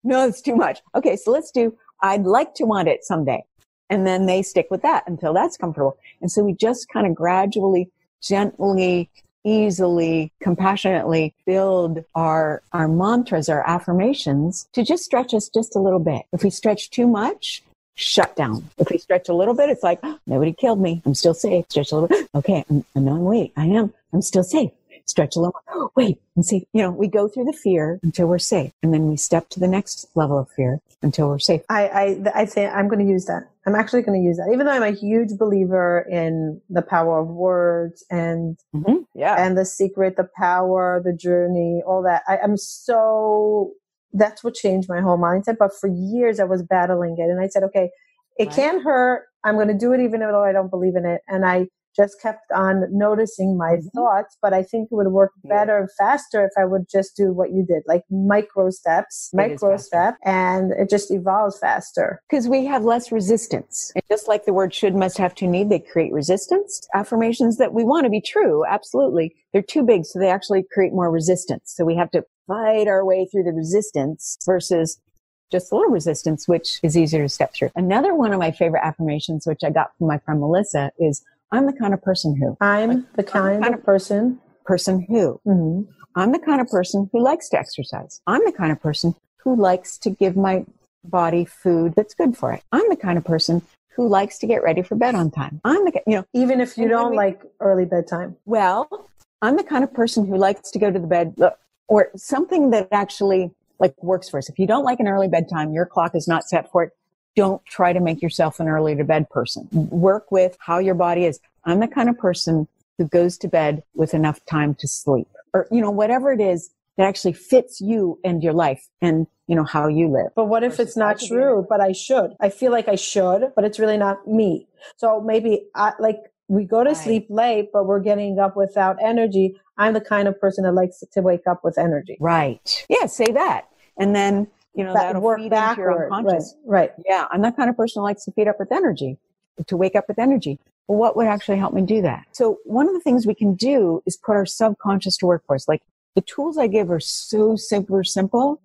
No, it's too much. Okay. So let's do, I'd like to want it someday. And then they stick with that until that's comfortable. And so we just kind of gradually, gently, easily, compassionately build our, our mantras, our affirmations to just stretch us just a little bit. If we stretch too much, shut down. If we stretch a little bit, it's like, oh, nobody killed me. I'm still safe. Stretch a little bit. Okay. I'm, I'm knowing, wait, I am. I'm still safe stretch a little. Wait and see, you know, we go through the fear until we're safe. And then we step to the next level of fear until we're safe. I, I, I think I'm going to use that. I'm actually going to use that, even though I'm a huge believer in the power of words and, mm-hmm. yeah, and the secret, the power, the journey, all that. I, I'm so, that's what changed my whole mindset. But for years I was battling it and I said, okay, it right. can't hurt. I'm going to do it even though I don't believe in it. And I just kept on noticing my mm-hmm. thoughts, but I think it would work better and faster if I would just do what you did, like micro steps, it micro step, and it just evolves faster. Because we have less resistance. And just like the word should, must, have to, need, they create resistance. Affirmations that we want to be true, absolutely. They're too big, so they actually create more resistance. So we have to fight our way through the resistance versus just a little resistance, which is easier to step through. Another one of my favorite affirmations, which I got from my friend Melissa, is I'm the kind of person who. I'm like, the kind, I'm the kind of person. Person who. Mm-hmm. I'm the kind of person who likes to exercise. I'm the kind of person who likes to give my body food that's good for it. I'm the kind of person who likes to get ready for bed on time. I'm the, you know, even if you don't we, like early bedtime. Well, I'm the kind of person who likes to go to the bed or something that actually like works for us. If you don't like an early bedtime, your clock is not set for it don't try to make yourself an early to bed person. Work with how your body is. I'm the kind of person who goes to bed with enough time to sleep or, you know, whatever it is that actually fits you and your life and, you know, how you live. But what if it's not true, but I should? I feel like I should, but it's really not me. So maybe I like, we go to right. sleep late, but we're getting up without energy. I'm the kind of person that likes to wake up with energy. Right. Yeah. Say that. And then you know, that, will work feed backward. into your unconscious. Right, right. Yeah. I'm that kind of person who likes to feed up with energy, to wake up with energy. Well, what would actually help me do that? So one of the things we can do is put our subconscious to work for us. Like the tools I give are so super simple,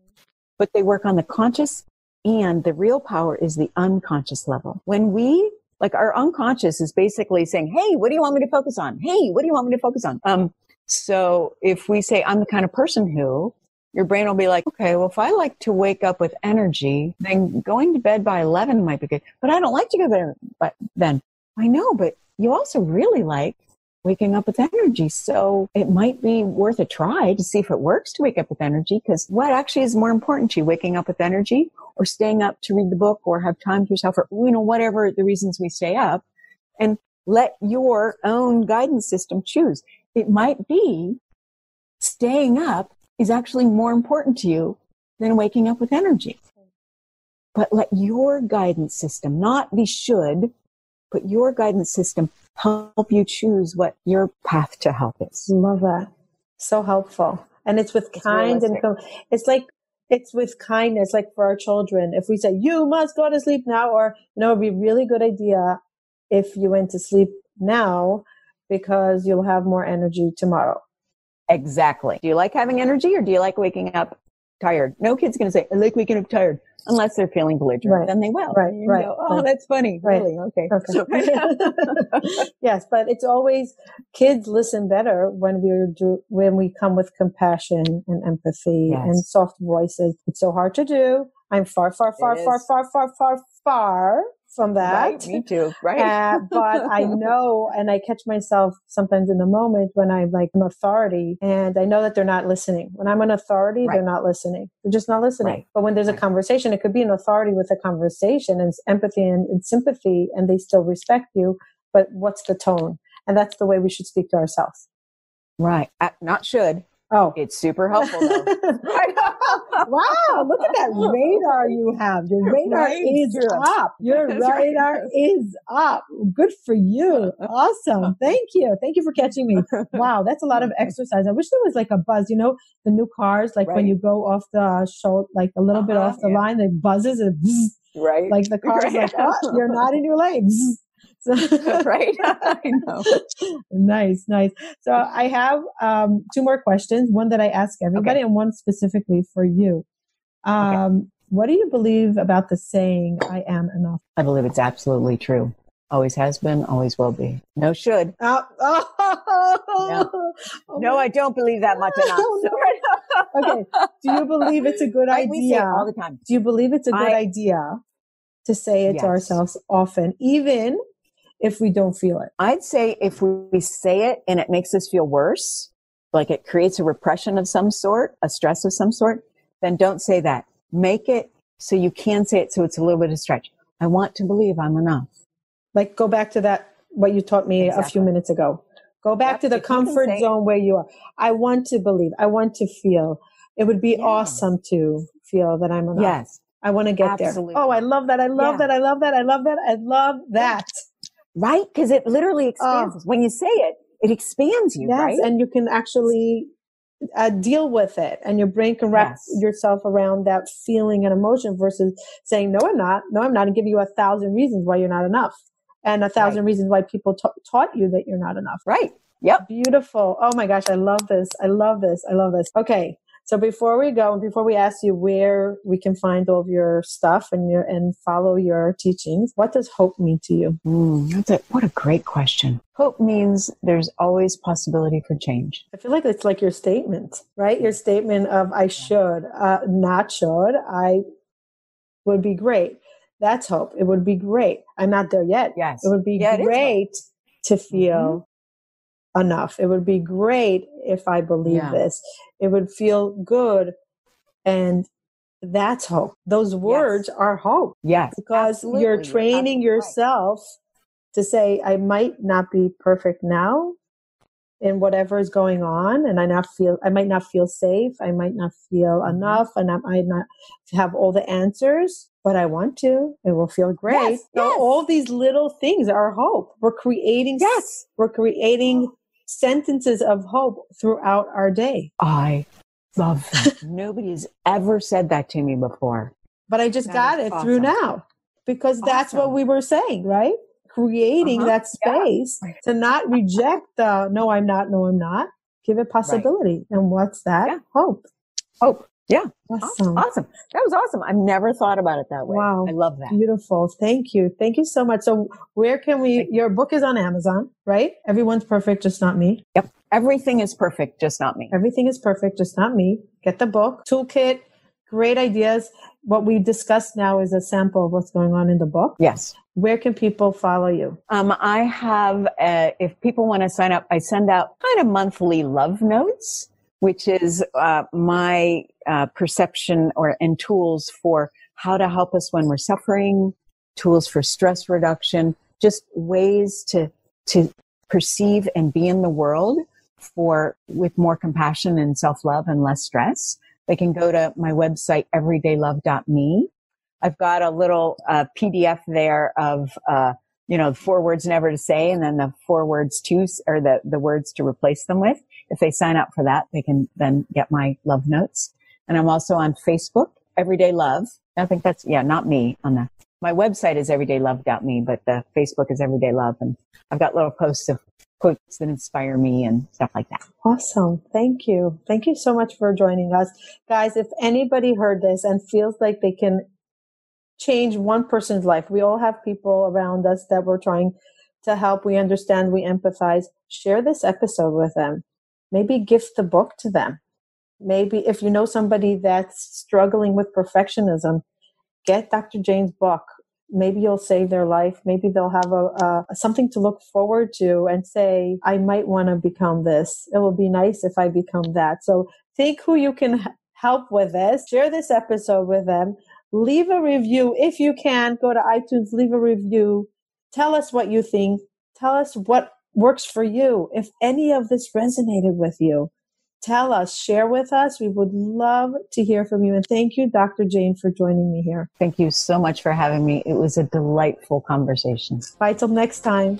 but they work on the conscious and the real power is the unconscious level. When we like our unconscious is basically saying, Hey, what do you want me to focus on? Hey, what do you want me to focus on? Um, so if we say, I'm the kind of person who, your brain will be like, okay, well, if I like to wake up with energy, then going to bed by 11 might be good. But I don't like to go there but then. I know, but you also really like waking up with energy. So it might be worth a try to see if it works to wake up with energy. Because what actually is more important to you, waking up with energy or staying up to read the book or have time to yourself or, you know, whatever the reasons we stay up and let your own guidance system choose. It might be staying up is actually more important to you than waking up with energy. But let your guidance system, not the should, but your guidance system help you choose what your path to health is. Love that. So helpful. And it's with kind and it's like it's with kindness, like for our children. If we say, you must go to sleep now, or, you know, it'd be a really good idea if you went to sleep now because you'll have more energy tomorrow. Exactly. Do you like having energy or do you like waking up tired? No kid's going to say, I like waking up tired unless they're feeling belligerent. Right. Then they will. Right. Right. Go, oh, right. that's funny. Right. Really? Okay. okay. yes, but it's always kids listen better when we do when we come with compassion and empathy yes. and soft voices. It's so hard to do. I'm far, far, far, far, far, far, far, far from that. Right, me too. Right. Uh, but I know, and I catch myself sometimes in the moment when I'm like an authority and I know that they're not listening. When I'm an authority, right. they're not listening. They're just not listening. Right. But when there's a conversation, it could be an authority with a conversation and empathy and, and sympathy, and they still respect you. But what's the tone? And that's the way we should speak to ourselves. Right. Uh, not should. Oh, it's super helpful though. wow, look at that radar you have. Your radar right? is up. Your That's radar right. is up. Good for you. Awesome. Thank you. Thank you for catching me. Wow, that's a lot of exercise. I wish there was like a buzz, you know, the new cars, like right. when you go off the show, like a little uh-huh, bit off the yeah. line, it buzzes and right. Like the car's like, oh, you're not in your lane. right? I know. nice, nice. So I have um, two more questions. One that I ask everybody, okay. and one specifically for you. Um, okay. What do you believe about the saying "I am enough"? I believe it's absolutely true. Always has been, always will be. No should. Uh, oh, no. Oh, no, I don't believe that much enough. okay. Do you believe it's a good idea? We say all the time. Do you believe it's a good I, idea to say it yes. to ourselves often, even if we don't feel it? I'd say if we say it and it makes us feel worse, like it creates a repression of some sort, a stress of some sort, then don't say that. Make it so you can say it so it's a little bit of stretch. I want to believe I'm enough. Like go back to that, what you taught me exactly. a few minutes ago. Go back yep, to the comfort zone where you are. I want to believe. I want to feel. It would be yes. awesome to feel that I'm enough. Yes. I want to get Absolutely. there. Oh, I love that. I love yeah. that. I love that. I love that. I love that right? Because it literally expands. Oh. When you say it, it expands you, yes, right? And you can actually uh, deal with it and your brain can wrap yes. yourself around that feeling and emotion versus saying, no, I'm not. No, I'm not. And give you a thousand reasons why you're not enough and a thousand right. reasons why people ta- taught you that you're not enough. Right. Yep. Beautiful. Oh my gosh. I love this. I love this. I love this. Okay. So before we go, and before we ask you where we can find all of your stuff and your and follow your teachings, what does hope mean to you? Mm, that's a, what a great question. Hope means there's always possibility for change. I feel like it's like your statement, right? Your statement of I should, uh, not should, I would be great. That's hope. It would be great. I'm not there yet. Yes. It would be yeah, great to feel mm-hmm enough. It would be great if I believe yeah. this. It would feel good. And that's hope. Those words yes. are hope. Yes. Because absolutely. you're training yourself right. to say, I might not be perfect now in whatever is going on and I not feel I might not feel safe. I might not feel mm-hmm. enough and I might not have all the answers, but I want to. It will feel great. Yes, so yes. all these little things are hope. We're creating yes. We're creating sentences of hope throughout our day. I love that. Nobody's ever said that to me before. But I just that got it awesome. through now because that's awesome. what we were saying, right? Creating uh-huh. that space yeah. to not reject the no, I'm not, no, I'm not. Give it possibility. Right. And what's that? Yeah. Hope. Hope. Yeah. Awesome. Awesome. That was awesome. I've never thought about it that way. Wow. I love that. Beautiful. Thank you. Thank you so much. So where can we, your book is on Amazon, right? Everyone's perfect, just not me. Yep. Everything is perfect, just not me. Everything is perfect, just not me. Get the book, toolkit, great ideas. What we discussed now is a sample of what's going on in the book. Yes. Where can people follow you? Um, I have, uh, if people want to sign up, I send out kind of monthly love notes which is uh, my uh, perception or and tools for how to help us when we're suffering, tools for stress reduction, just ways to to perceive and be in the world for with more compassion and self-love and less stress. They can go to my website everydaylove.me. I've got a little uh, PDF there of uh, you know four words never to say and then the four words to or the the words to replace them with if they sign up for that, they can then get my love notes. And I'm also on Facebook, Everyday Love. I think that's, yeah, not me on the my website is everydaylove.me, but the Facebook is Everyday Love. And I've got little posts of quotes that inspire me and stuff like that. Awesome. Thank you. Thank you so much for joining us. Guys, if anybody heard this and feels like they can change one person's life, we all have people around us that we're trying to help. We understand, we empathize. Share this episode with them. Maybe gift the book to them. Maybe if you know somebody that's struggling with perfectionism, get Dr. Jane's book. Maybe you'll save their life. Maybe they'll have a, a something to look forward to and say, I might want to become this. It will be nice if I become that. So think who you can help with this. Share this episode with them. Leave a review if you can. Go to iTunes, leave a review. Tell us what you think. Tell us what works for you. If any of this resonated with you, tell us, share with us. We would love to hear from you. And thank you, Dr. Jane, for joining me here. Thank you so much for having me. It was a delightful conversation. Bye till next time.